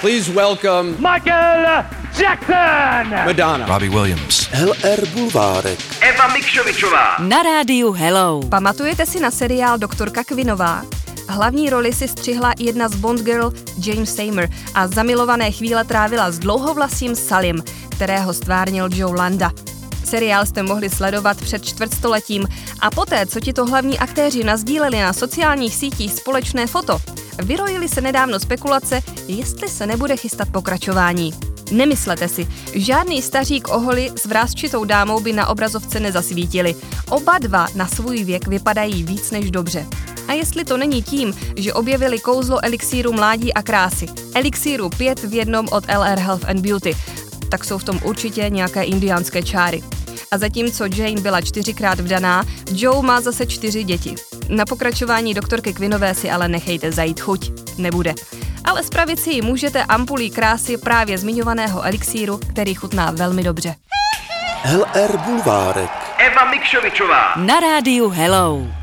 Please welcome Michael Jackson! Madonna. Robbie Williams. LR Bulvárek. Eva Mikšovičová. Na rádiu Hello. Pamatujete si na seriál Doktorka Kvinová? Hlavní roli si střihla jedna z Bond girl James Seymour a zamilované chvíle trávila s dlouhovlasým Salim, kterého stvárnil Joe Landa. Seriál jste mohli sledovat před čtvrtstoletím a poté, co ti to hlavní aktéři nazdíleli na sociálních sítích společné foto, vyrojili se nedávno spekulace, jestli se nebude chystat pokračování. Nemyslete si, žádný stařík oholi s vrázčitou dámou by na obrazovce nezasvítili. Oba dva na svůj věk vypadají víc než dobře. A jestli to není tím, že objevili kouzlo elixíru mládí a krásy, elixíru 5 v jednom od LR Health and Beauty, tak jsou v tom určitě nějaké indiánské čáry. A zatímco Jane byla čtyřikrát vdaná, Joe má zase čtyři děti. Na pokračování doktorky Quinové si ale nechejte zajít chuť. Nebude. Ale spravit si ji můžete ampulí krásy právě zmiňovaného elixíru, který chutná velmi dobře. LR Bulvárek. Eva Mikšovičová. Na rádiu Hello.